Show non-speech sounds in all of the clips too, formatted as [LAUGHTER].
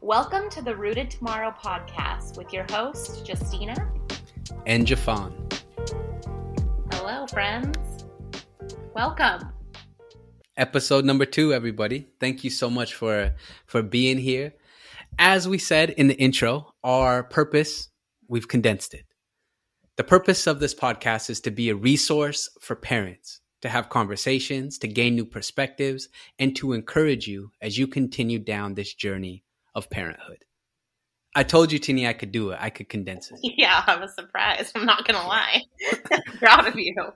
Welcome to the Rooted Tomorrow podcast with your host, Justina. And Jafon. Hello, friends. Welcome. Episode number two, everybody. Thank you so much for for being here. As we said in the intro, our purpose, we've condensed it. The purpose of this podcast is to be a resource for parents to have conversations, to gain new perspectives, and to encourage you as you continue down this journey of parenthood. I told you, Tini, I could do it. I could condense it. [LAUGHS] Yeah, I was surprised. I'm not going to lie. [LAUGHS] Proud of you. [LAUGHS]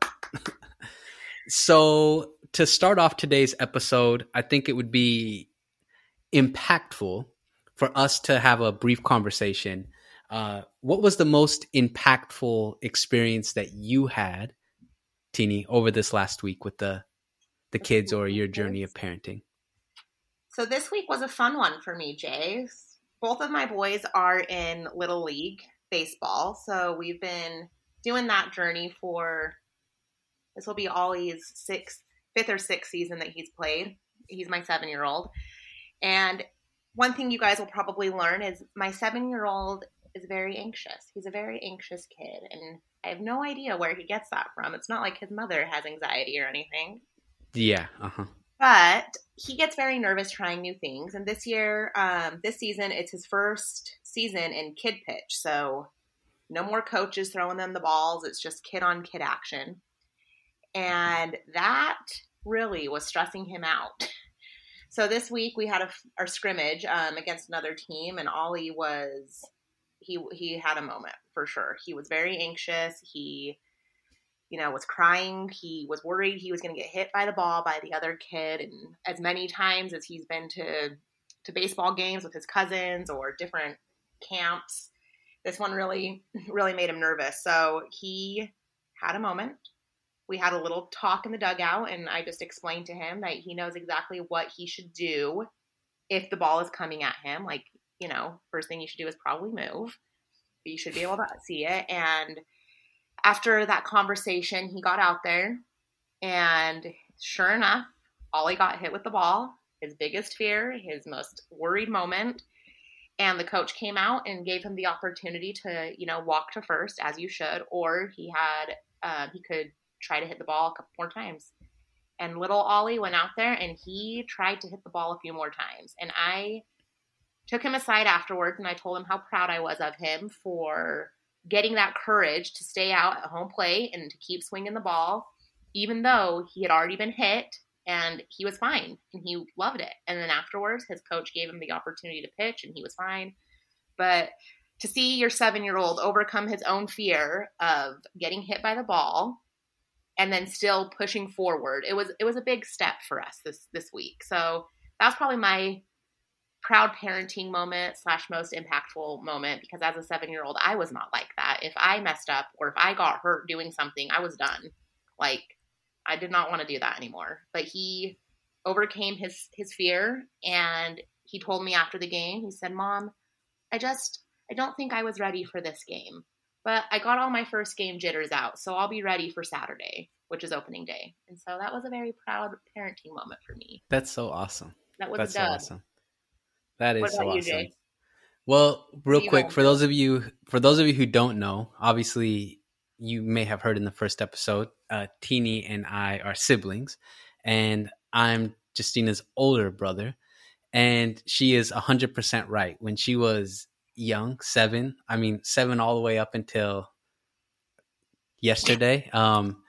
So, to start off today's episode, I think it would be impactful for us to have a brief conversation. Uh, what was the most impactful experience that you had Tini, over this last week with the the kids or your journey of parenting? So this week was a fun one for me, Jay. Both of my boys are in little league baseball, so we've been doing that journey for this will be Ollie's sixth, fifth or sixth season that he's played. He's my seven year old, and one thing you guys will probably learn is my seven year old is very anxious. He's a very anxious kid, and I have no idea where he gets that from. It's not like his mother has anxiety or anything. Yeah. Uh-huh. But he gets very nervous trying new things. And this year, um, this season, it's his first season in kid pitch. So no more coaches throwing them the balls. It's just kid on kid action. And that really was stressing him out. [LAUGHS] So this week we had a, our scrimmage um, against another team, and Ollie was he he had a moment for sure. He was very anxious. He you know was crying. He was worried he was going to get hit by the ball by the other kid and as many times as he's been to to baseball games with his cousins or different camps, this one really really made him nervous. So he had a moment. We had a little talk in the dugout and I just explained to him that he knows exactly what he should do if the ball is coming at him. Like you know, first thing you should do is probably move. You should be able to see it. And after that conversation, he got out there, and sure enough, Ollie got hit with the ball. His biggest fear, his most worried moment. And the coach came out and gave him the opportunity to, you know, walk to first as you should, or he had, uh, he could try to hit the ball a couple more times. And little Ollie went out there and he tried to hit the ball a few more times. And I took him aside afterwards and I told him how proud I was of him for getting that courage to stay out at home plate and to keep swinging the ball, even though he had already been hit and he was fine and he loved it. And then afterwards, his coach gave him the opportunity to pitch and he was fine. But to see your seven year old overcome his own fear of getting hit by the ball and then still pushing forward, it was it was a big step for us this this week. So that's probably my proud parenting moment slash most impactful moment because as a seven year old i was not like that. If i messed up or if i got hurt doing something i was done. Like i did not want to do that anymore. But he overcame his his fear and he told me after the game he said mom i just i don't think i was ready for this game but i got all my first game jitters out so i'll be ready for saturday which is opening day. And so that was a very proud parenting moment for me. That's so awesome. That was that's a dub. so awesome that is so you, awesome. Jay? Well, real quick for those of you for those of you who don't know, obviously you may have heard in the first episode, uh, Teeny and I are siblings, and I'm Justina's older brother, and she is hundred percent right. When she was young, seven, I mean seven all the way up until yesterday. Um,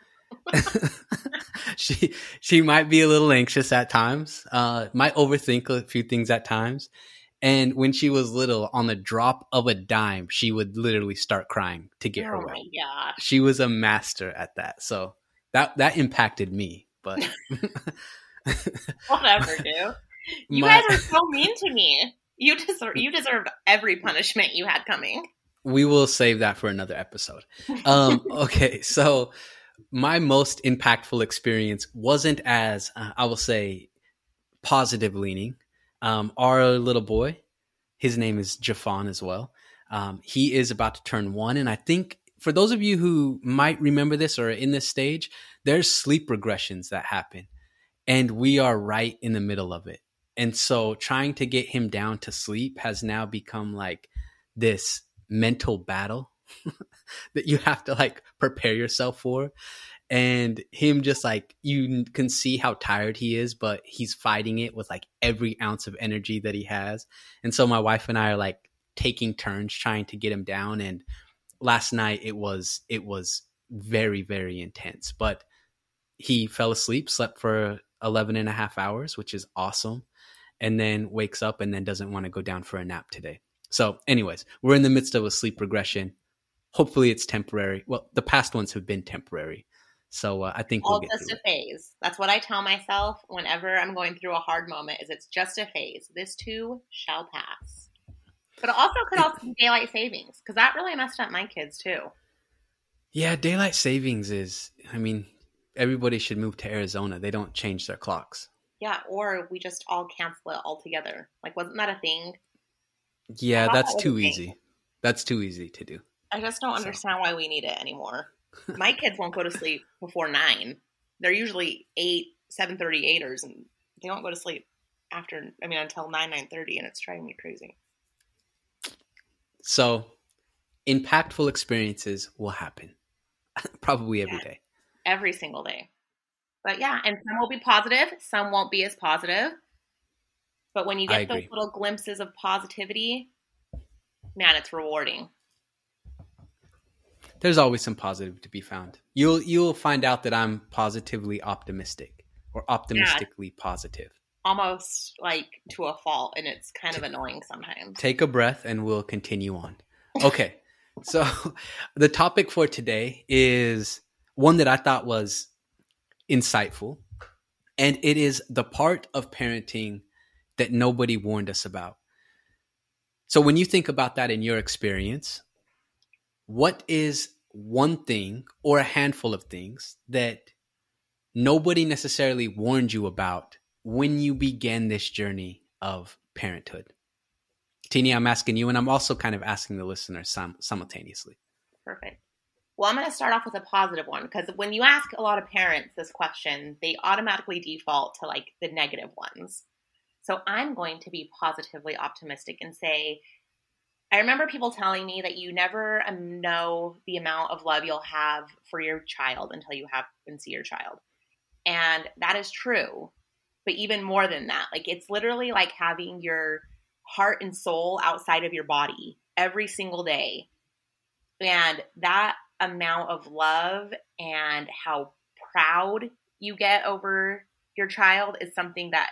[LAUGHS] she she might be a little anxious at times, uh, might overthink a few things at times. And when she was little, on the drop of a dime, she would literally start crying to get her oh way. my gosh She was a master at that. So that that impacted me. But [LAUGHS] [LAUGHS] Whatever, dude. You My- guys are so mean to me. You deserve you deserved every punishment you had coming. we will save that for another episode. Um, okay, so my most impactful experience wasn't as uh, I will say positive leaning. Um, our little boy, his name is Jafon as well. Um, he is about to turn one, and I think for those of you who might remember this or are in this stage, there's sleep regressions that happen, and we are right in the middle of it. And so trying to get him down to sleep has now become like this mental battle [LAUGHS] [LAUGHS] that you have to like prepare yourself for. And him just like you can see how tired he is, but he's fighting it with like every ounce of energy that he has. And so my wife and I are like taking turns trying to get him down. And last night it was it was very, very intense. But he fell asleep, slept for 11 and a half hours, which is awesome and then wakes up and then doesn't want to go down for a nap today. So, anyways, we're in the midst of a sleep regression. Hopefully, it's temporary. Well, the past ones have been temporary. So uh, I think all we'll just a phase. That's what I tell myself whenever I'm going through a hard moment. Is it's just a phase. This too shall pass. But it also could also be daylight savings because that really messed up my kids too. Yeah, daylight savings is. I mean, everybody should move to Arizona. They don't change their clocks. Yeah, or we just all cancel it altogether. Like, wasn't that a thing? Yeah, that's too easy. That's too easy to do. I just don't understand so. why we need it anymore. [LAUGHS] My kids won't go to sleep before nine. They're usually eight, seven thirty eighters, and they won't go to sleep after. I mean, until nine nine thirty, and it's driving me crazy. So, impactful experiences will happen, [LAUGHS] probably every yeah. day, every single day. But yeah, and some will be positive, some won't be as positive. But when you get those little glimpses of positivity, man, it's rewarding. There's always some positive to be found. You'll you'll find out that I'm positively optimistic or optimistically yeah, positive. Almost like to a fault, and it's kind of annoying sometimes. Take a breath, and we'll continue on. Okay, [LAUGHS] so [LAUGHS] the topic for today is one that I thought was insightful. And it is the part of parenting that nobody warned us about. So when you think about that in your experience, what is one thing or a handful of things that nobody necessarily warned you about when you began this journey of parenthood? Tini, I'm asking you, and I'm also kind of asking the listeners sim- simultaneously. Perfect. Well, I'm going to start off with a positive one because when you ask a lot of parents this question, they automatically default to like the negative ones. So I'm going to be positively optimistic and say, I remember people telling me that you never um, know the amount of love you'll have for your child until you have and see your child. And that is true. But even more than that, like it's literally like having your heart and soul outside of your body every single day. And that amount of love and how proud you get over your child is something that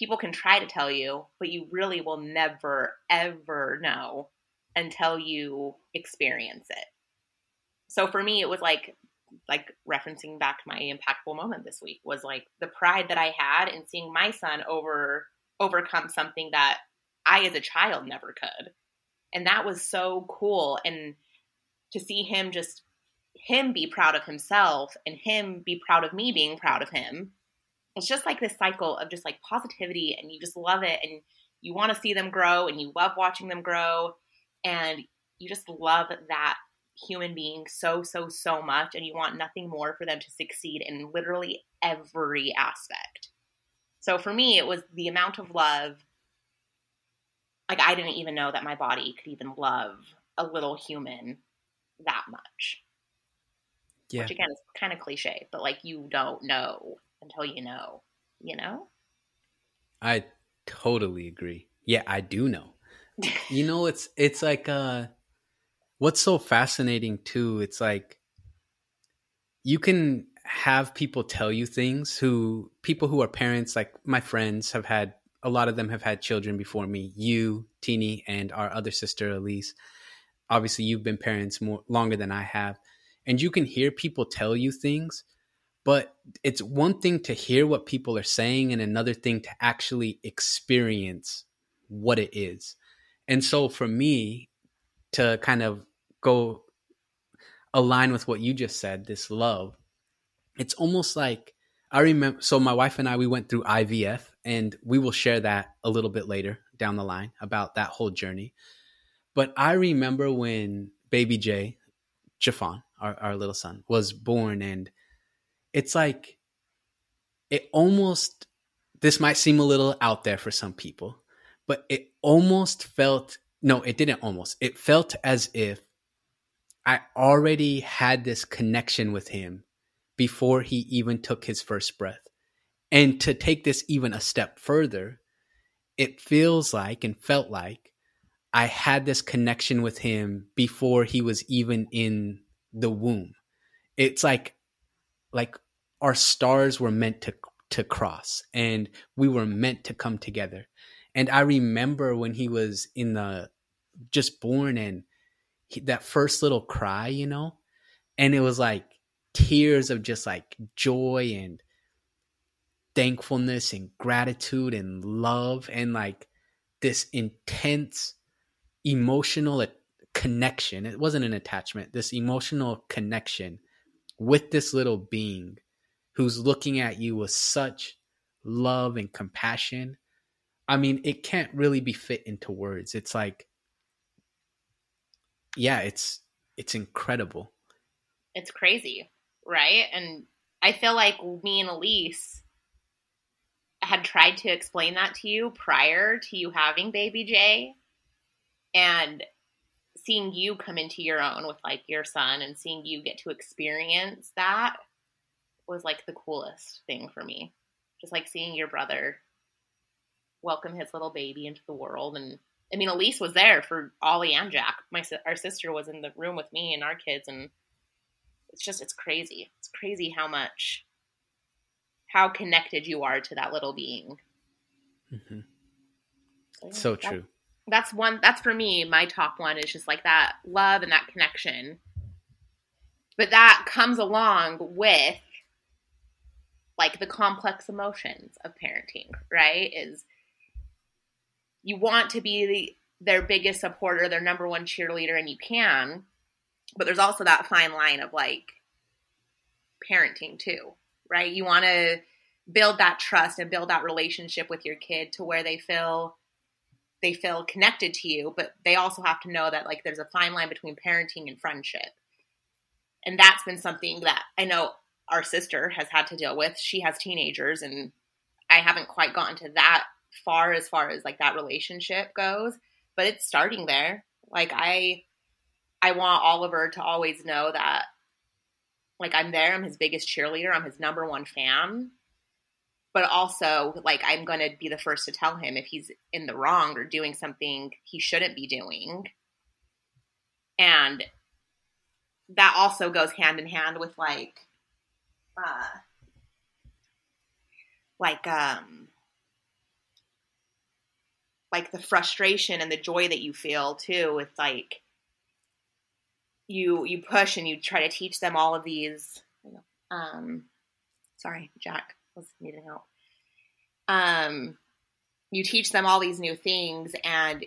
people can try to tell you, but you really will never, ever know until you experience it. So for me, it was like, like referencing back to my impactful moment this week was like the pride that I had in seeing my son over overcome something that I as a child never could. And that was so cool. And to see him just him be proud of himself and him be proud of me being proud of him. It's just like this cycle of just like positivity and you just love it and you want to see them grow and you love watching them grow and you just love that human being so so so much and you want nothing more for them to succeed in literally every aspect. So for me it was the amount of love like I didn't even know that my body could even love a little human that much. Yeah. Which again is kind of cliche, but like you don't know until you know, you know? I totally agree. Yeah, I do know. [LAUGHS] you know, it's it's like uh what's so fascinating too, it's like you can have people tell you things who people who are parents like my friends have had a lot of them have had children before me you teeny and our other sister elise obviously you've been parents more longer than I have, and you can hear people tell you things, but it's one thing to hear what people are saying and another thing to actually experience what it is. And so for me to kind of go align with what you just said, this love, it's almost like I remember so my wife and I we went through IVF and we will share that a little bit later down the line about that whole journey. But I remember when baby Jay, Jafon, our, our little son, was born, and it's like it almost this might seem a little out there for some people, but it almost felt no, it didn't almost. It felt as if I already had this connection with him before he even took his first breath. And to take this even a step further, it feels like and felt like I had this connection with him before he was even in the womb. It's like like our stars were meant to to cross and we were meant to come together. And I remember when he was in the just born and he, that first little cry, you know, and it was like tears of just like joy and thankfulness and gratitude and love and like this intense emotional connection. It wasn't an attachment, this emotional connection with this little being who's looking at you with such love and compassion. I mean, it can't really be fit into words. It's like yeah, it's it's incredible. It's crazy, right? And I feel like me and Elise had tried to explain that to you prior to you having baby J and seeing you come into your own with like your son and seeing you get to experience that was like the coolest thing for me. Just like seeing your brother welcome his little baby into the world and I mean Elise was there for Ollie and Jack. My our sister was in the room with me and our kids and it's just it's crazy. It's crazy how much how connected you are to that little being. Mm-hmm. So, yeah, so true. That's, one. That's for me. My top one is just like that love and that connection. But that comes along with like the complex emotions of parenting, right? Is you want to be the, their biggest supporter, their number one cheerleader, and you can, but there's also that fine line of like parenting too, right? You want to build that trust and build that relationship with your kid to where they feel they feel connected to you, but they also have to know that like there's a fine line between parenting and friendship. And that's been something that I know our sister has had to deal with. She has teenagers and I haven't quite gotten to that far as far as like that relationship goes, but it's starting there. Like I I want Oliver to always know that like I'm there, I'm his biggest cheerleader, I'm his number one fan. But also, like, I'm going to be the first to tell him if he's in the wrong or doing something he shouldn't be doing. And that also goes hand in hand with like, uh, like, um, like the frustration and the joy that you feel too. It's like, you you push and you try to teach them all of these um sorry jack was needing help um you teach them all these new things and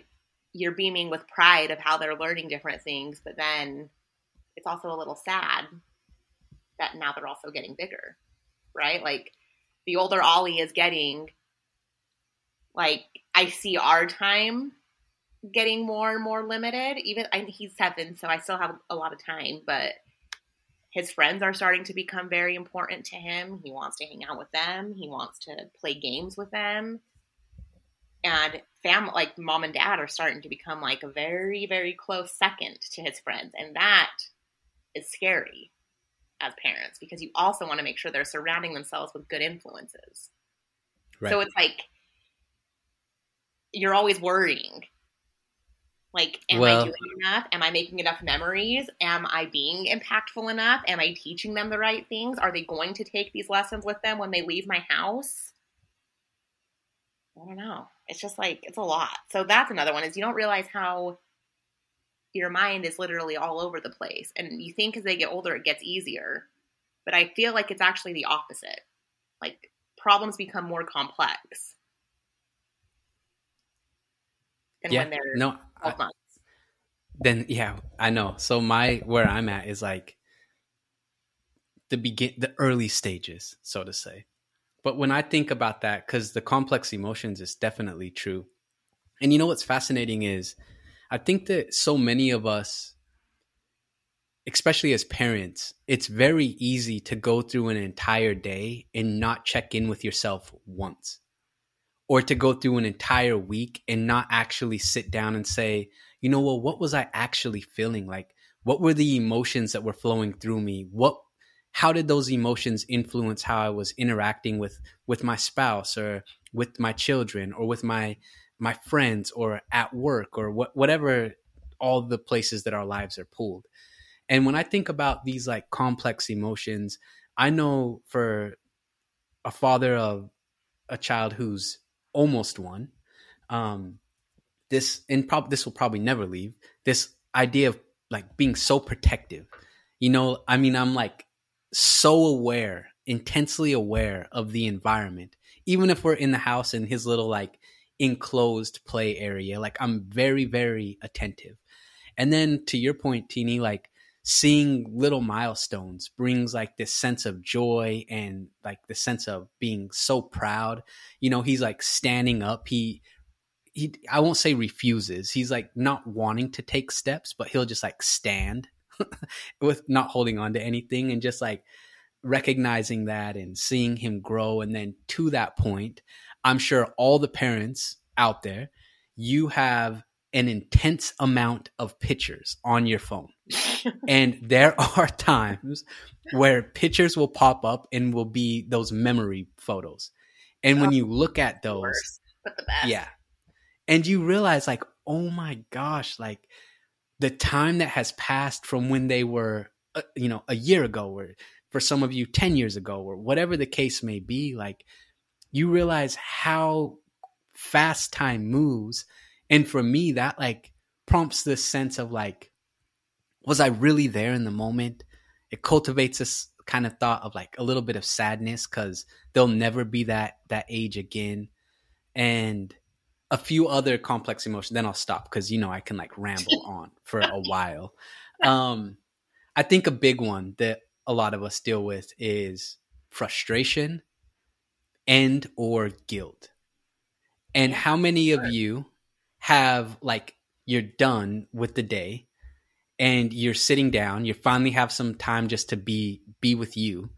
you're beaming with pride of how they're learning different things but then it's also a little sad that now they're also getting bigger right like the older ollie is getting like i see our time getting more and more limited. Even I, he's seven, so I still have a lot of time, but his friends are starting to become very important to him. He wants to hang out with them. He wants to play games with them. And family, like mom and dad, are starting to become like a very, very close second to his friends. And that is scary as parents because you also want to make sure they're surrounding themselves with good influences. Right. So it's like you're always worrying like, am well, I doing enough? Am I making enough memories? Am I being impactful enough? Am I teaching them the right things? Are they going to take these lessons with them when they leave my house? I don't know. It's just like, it's a lot. So that's another one is you don't realize how your mind is literally all over the place. And you think as they get older, it gets easier. But I feel like it's actually the opposite. Like, problems become more complex. Yeah, when they're no, 12 months. then yeah, I know. So my where I'm at is like the begin the early stages, so to say. But when I think about that, because the complex emotions is definitely true. And you know what's fascinating is I think that so many of us, especially as parents, it's very easy to go through an entire day and not check in with yourself once. Or to go through an entire week and not actually sit down and say, you know, well, what was I actually feeling? Like, what were the emotions that were flowing through me? What, how did those emotions influence how I was interacting with, with my spouse or with my children or with my, my friends or at work or what, whatever all the places that our lives are pulled. And when I think about these like complex emotions, I know for a father of a child who's almost one, um, this and prob this will probably never leave. This idea of like being so protective. You know, I mean, I'm like so aware, intensely aware of the environment. Even if we're in the house in his little like enclosed play area, like I'm very, very attentive. And then to your point, Teeny, like seeing little milestones brings like this sense of joy and like the sense of being so proud. You know, he's like standing up. He he I won't say refuses. He's like not wanting to take steps, but he'll just like stand [LAUGHS] with not holding on to anything and just like recognizing that and seeing him grow and then to that point, I'm sure all the parents out there, you have an intense amount of pictures on your phone. and there [LAUGHS] are times where pictures will pop up and will be those memory photos. And when oh, you look at those, worst, but the best. Yeah. And you realize like, oh my gosh, like the time that has passed from when they were, uh, you know, a year ago or for some of you 10 years ago or whatever the case may be, like you realize how fast time moves and for me, that like prompts this sense of like, was I really there in the moment? It cultivates this kind of thought of like a little bit of sadness because they'll never be that that age again. And a few other complex emotions. Then I'll stop because you know I can like ramble [LAUGHS] on for a while. Um, I think a big one that a lot of us deal with is frustration and or guilt. And how many of you have like you're done with the day and you're sitting down, you finally have some time just to be be with you.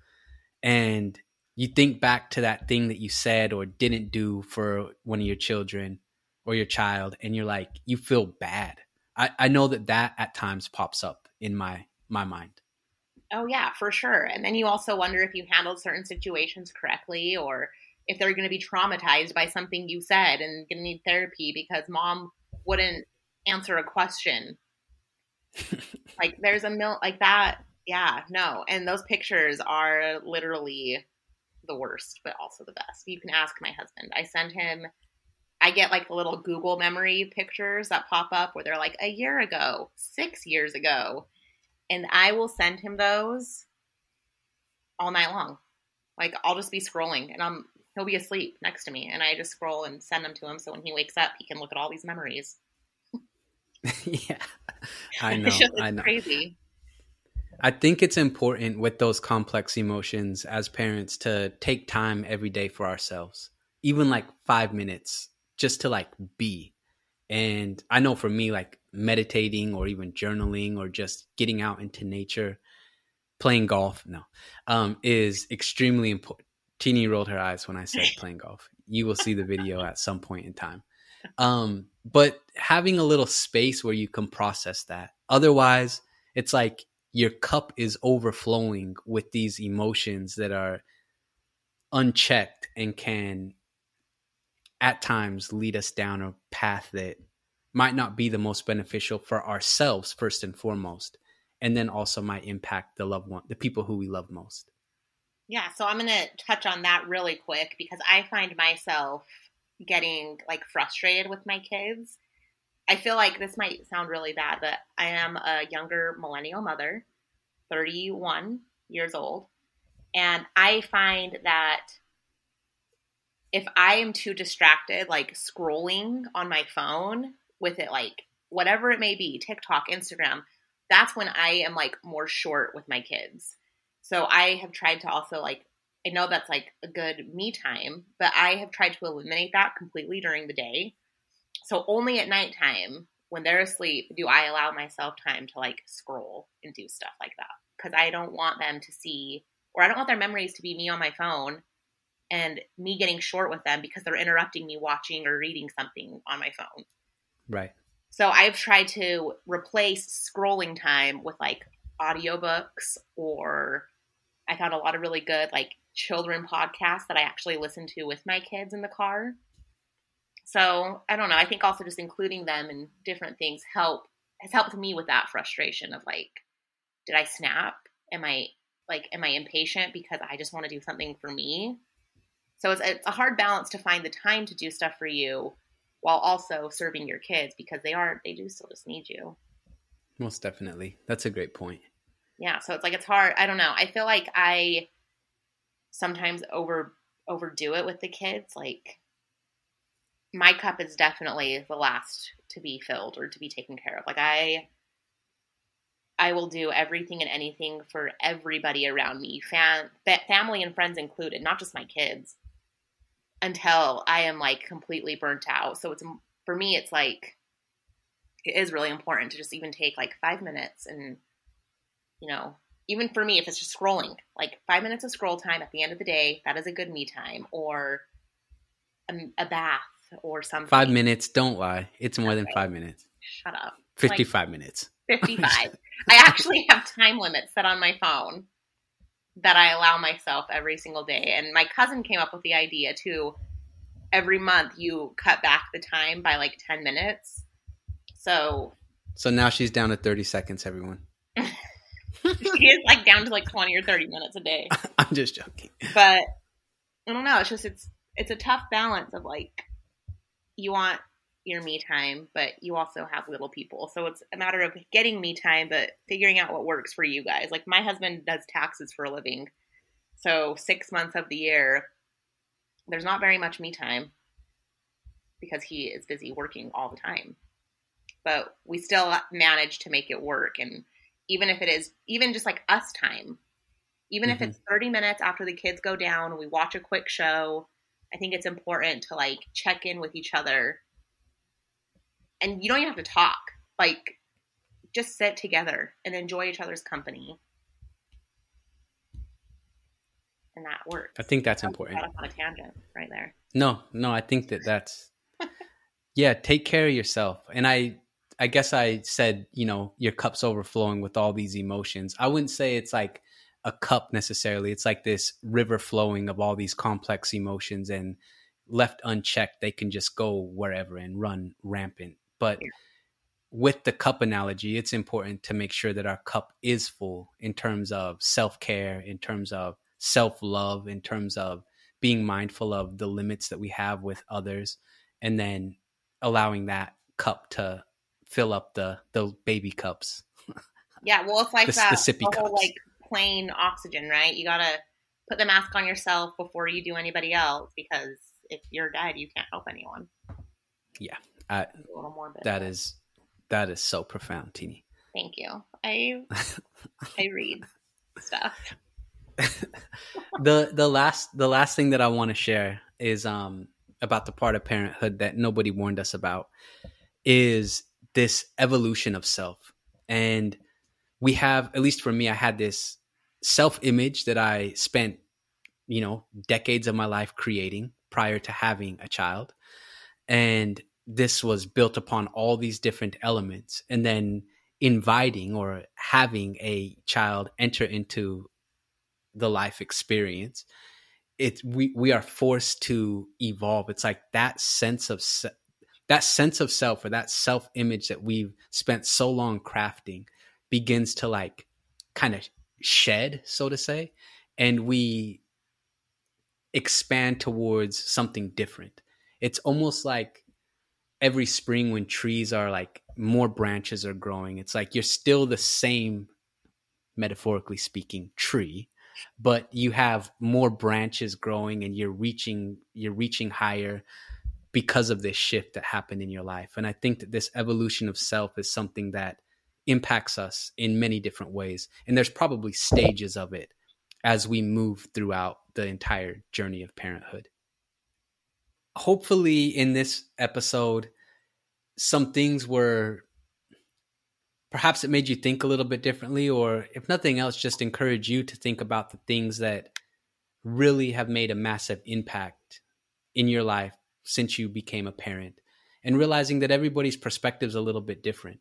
And you think back to that thing that you said or didn't do for one of your children or your child and you're like you feel bad. I, I know that that at times pops up in my my mind. Oh yeah for sure. And then you also wonder if you handled certain situations correctly or if they're going to be traumatized by something you said and going to need therapy because mom wouldn't answer a question. [LAUGHS] like there's a mil like that. Yeah, no. And those pictures are literally the worst, but also the best. You can ask my husband. I send him I get like the little Google memory pictures that pop up where they're like a year ago, 6 years ago. And I will send him those all night long. Like I'll just be scrolling and I'm he'll be asleep next to me, and I just scroll and send them to him so when he wakes up, he can look at all these memories. [LAUGHS] [LAUGHS] yeah, I know. I know. Crazy. I think it's important with those complex emotions as parents to take time every day for ourselves, even like five minutes, just to like be. And I know for me, like meditating or even journaling or just getting out into nature, playing golf, no, um, is extremely important Teeny rolled her eyes when I said [LAUGHS] playing golf. You will see the video at some point in time. Um, but having a little space where you can process that. Otherwise, it's like your cup is overflowing with these emotions that are unchecked and can at times lead us down a path that might not be the most beneficial for ourselves first and foremost and then also might impact the loved one the people who we love most yeah, so I'm going to touch on that really quick because I find myself getting like frustrated with my kids. I feel like this might sound really bad, but I am a younger millennial mother, 31 years old, and I find that if I am too distracted, like scrolling on my phone with it, like whatever it may be, TikTok, Instagram, that's when I am like more short with my kids. So I have tried to also like I know that's like a good me time, but I have tried to eliminate that completely during the day. So only at nighttime when they're asleep do I allow myself time to like scroll and do stuff like that because I don't want them to see or I don't want their memories to be me on my phone and me getting short with them because they're interrupting me watching or reading something on my phone. Right. So I've tried to replace scrolling time with like audiobooks or I found a lot of really good like children podcasts that I actually listen to with my kids in the car. So I don't know. I think also just including them in different things help has helped me with that frustration of like, did I snap? Am I like, am I impatient because I just want to do something for me? So it's, it's a hard balance to find the time to do stuff for you while also serving your kids because they are, they do still just need you. Most definitely. That's a great point. Yeah. So it's like, it's hard. I don't know. I feel like I sometimes over, overdo it with the kids. Like, my cup is definitely the last to be filled or to be taken care of. Like I I will do everything and anything for everybody around me, fam- family and friends included, not just my kids, until I am like completely burnt out. So it's for me, it's like it is really important to just even take like five minutes and you know, even for me, if it's just scrolling, like five minutes of scroll time at the end of the day, that is a good me time, or a, a bath or something. Five minutes. Don't lie. It's more okay. than five minutes. Shut up. 55 like, minutes. 55. I actually have time limits set on my phone that I allow myself every single day. And my cousin came up with the idea too. Every month you cut back the time by like 10 minutes. So. So now she's down to 30 seconds, everyone. [LAUGHS] [LAUGHS] she is like down to like 20 or 30 minutes a day. [LAUGHS] I'm just joking. But I don't know. It's just, it's, it's a tough balance of like, you want your me time, but you also have little people. So it's a matter of getting me time, but figuring out what works for you guys. Like my husband does taxes for a living. So six months of the year, there's not very much me time because he is busy working all the time. But we still manage to make it work. And even if it is, even just like us time, even mm-hmm. if it's 30 minutes after the kids go down, we watch a quick show I think it's important to like check in with each other. And you don't even have to talk. Like just sit together and enjoy each other's company. And that works. I think that's important. on a tangent right there. No, no, I think that that's [LAUGHS] yeah, take care of yourself. And I I guess I said, you know, your cup's overflowing with all these emotions. I wouldn't say it's like a cup necessarily. It's like this river flowing of all these complex emotions, and left unchecked, they can just go wherever and run rampant. But with the cup analogy, it's important to make sure that our cup is full in terms of self care, in terms of self love, in terms of being mindful of the limits that we have with others, and then allowing that cup to fill up the the baby cups. Yeah, well, it's like the, that the sippy the whole, cups. like plane oxygen, right? You got to put the mask on yourself before you do anybody else because if you're dead, you can't help anyone. Yeah, I, a little more that is that is so profound, Teeny. [LAUGHS] Thank you. I I read stuff. the the last the last thing that I want to share is um about the part of parenthood that nobody warned us about is this evolution of self. And we have at least for me i had this self image that i spent you know decades of my life creating prior to having a child. And this was built upon all these different elements. And then inviting or having a child enter into the life experience it we we are forced to evolve. It's like that sense of that sense of self or that self image that we've spent so long crafting begins to like kind of shed, so to say, and we expand towards something different. It's almost like every spring when trees are like more branches are growing, it's like you're still the same, metaphorically speaking, tree, but you have more branches growing and you're reaching you're reaching higher because of this shift that happened in your life. And I think that this evolution of self is something that impacts us in many different ways. And there's probably stages of it as we move throughout the entire journey of parenthood. Hopefully, in this episode, some things were perhaps it made you think a little bit differently, or if nothing else, just encourage you to think about the things that really have made a massive impact in your life since you became a parent and realizing that everybody's perspective is a little bit different.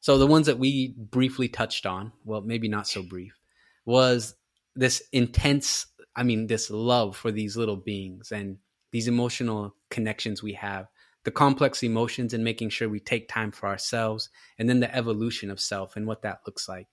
So the ones that we briefly touched on, well, maybe not so brief, was this intense, I mean, this love for these little beings and these emotional connections we have, the complex emotions and making sure we take time for ourselves, and then the evolution of self and what that looks like.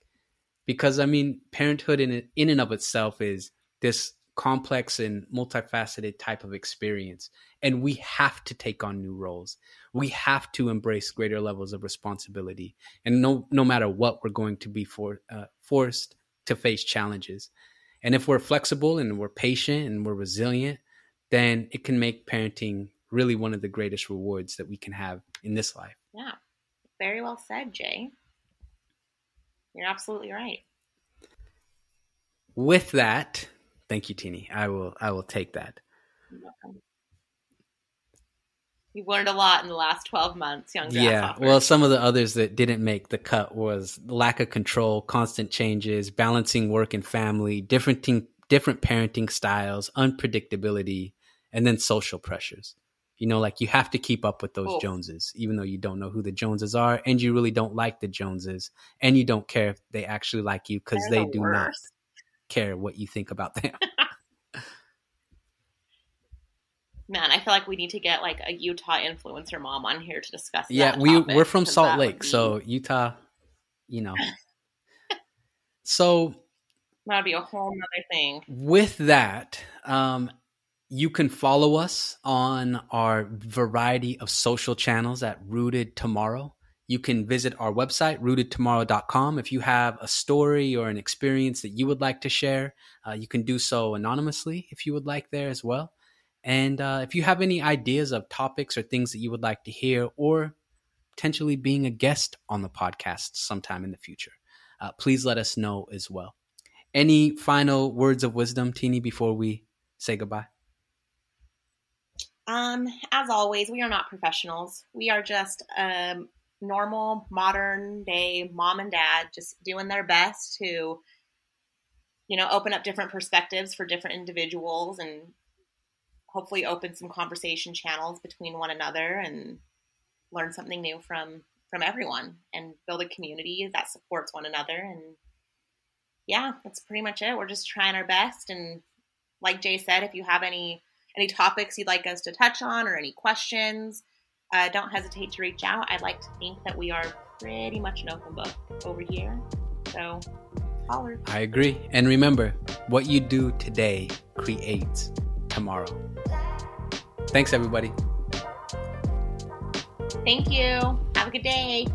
Because I mean, parenthood in in and of itself is this complex and multifaceted type of experience. And we have to take on new roles. We have to embrace greater levels of responsibility. And no, no matter what, we're going to be for, uh, forced to face challenges. And if we're flexible and we're patient and we're resilient, then it can make parenting really one of the greatest rewards that we can have in this life. Yeah. Very well said, Jay. You're absolutely right. With that, Thank you, Teeny. I will. I will take that. You've learned a lot in the last 12 months, young Yeah. Well, some of the others that didn't make the cut was lack of control, constant changes, balancing work and family, different, different parenting styles, unpredictability, and then social pressures. You know, like you have to keep up with those oh. Joneses, even though you don't know who the Joneses are and you really don't like the Joneses and you don't care if they actually like you because they the do worst. Care what you think about them. [LAUGHS] Man, I feel like we need to get like a Utah influencer mom on here to discuss. Yeah, we topic, we're from Salt Lake, be... so Utah, you know. [LAUGHS] so that'd be a whole other thing. With that, um, you can follow us on our variety of social channels at Rooted Tomorrow you can visit our website, rootedtomorrow.com. If you have a story or an experience that you would like to share, uh, you can do so anonymously if you would like there as well. And uh, if you have any ideas of topics or things that you would like to hear, or potentially being a guest on the podcast sometime in the future, uh, please let us know as well. Any final words of wisdom, Teeny, before we say goodbye? Um, as always, we are not professionals. We are just um, normal modern day mom and dad just doing their best to you know open up different perspectives for different individuals and hopefully open some conversation channels between one another and learn something new from from everyone and build a community that supports one another. And yeah that's pretty much it. We're just trying our best. And like jay said if you have any any topics you'd like us to touch on or any questions uh, don't hesitate to reach out. I'd like to think that we are pretty much an open book over here. So, holler. I agree. And remember, what you do today creates tomorrow. Thanks, everybody. Thank you. Have a good day.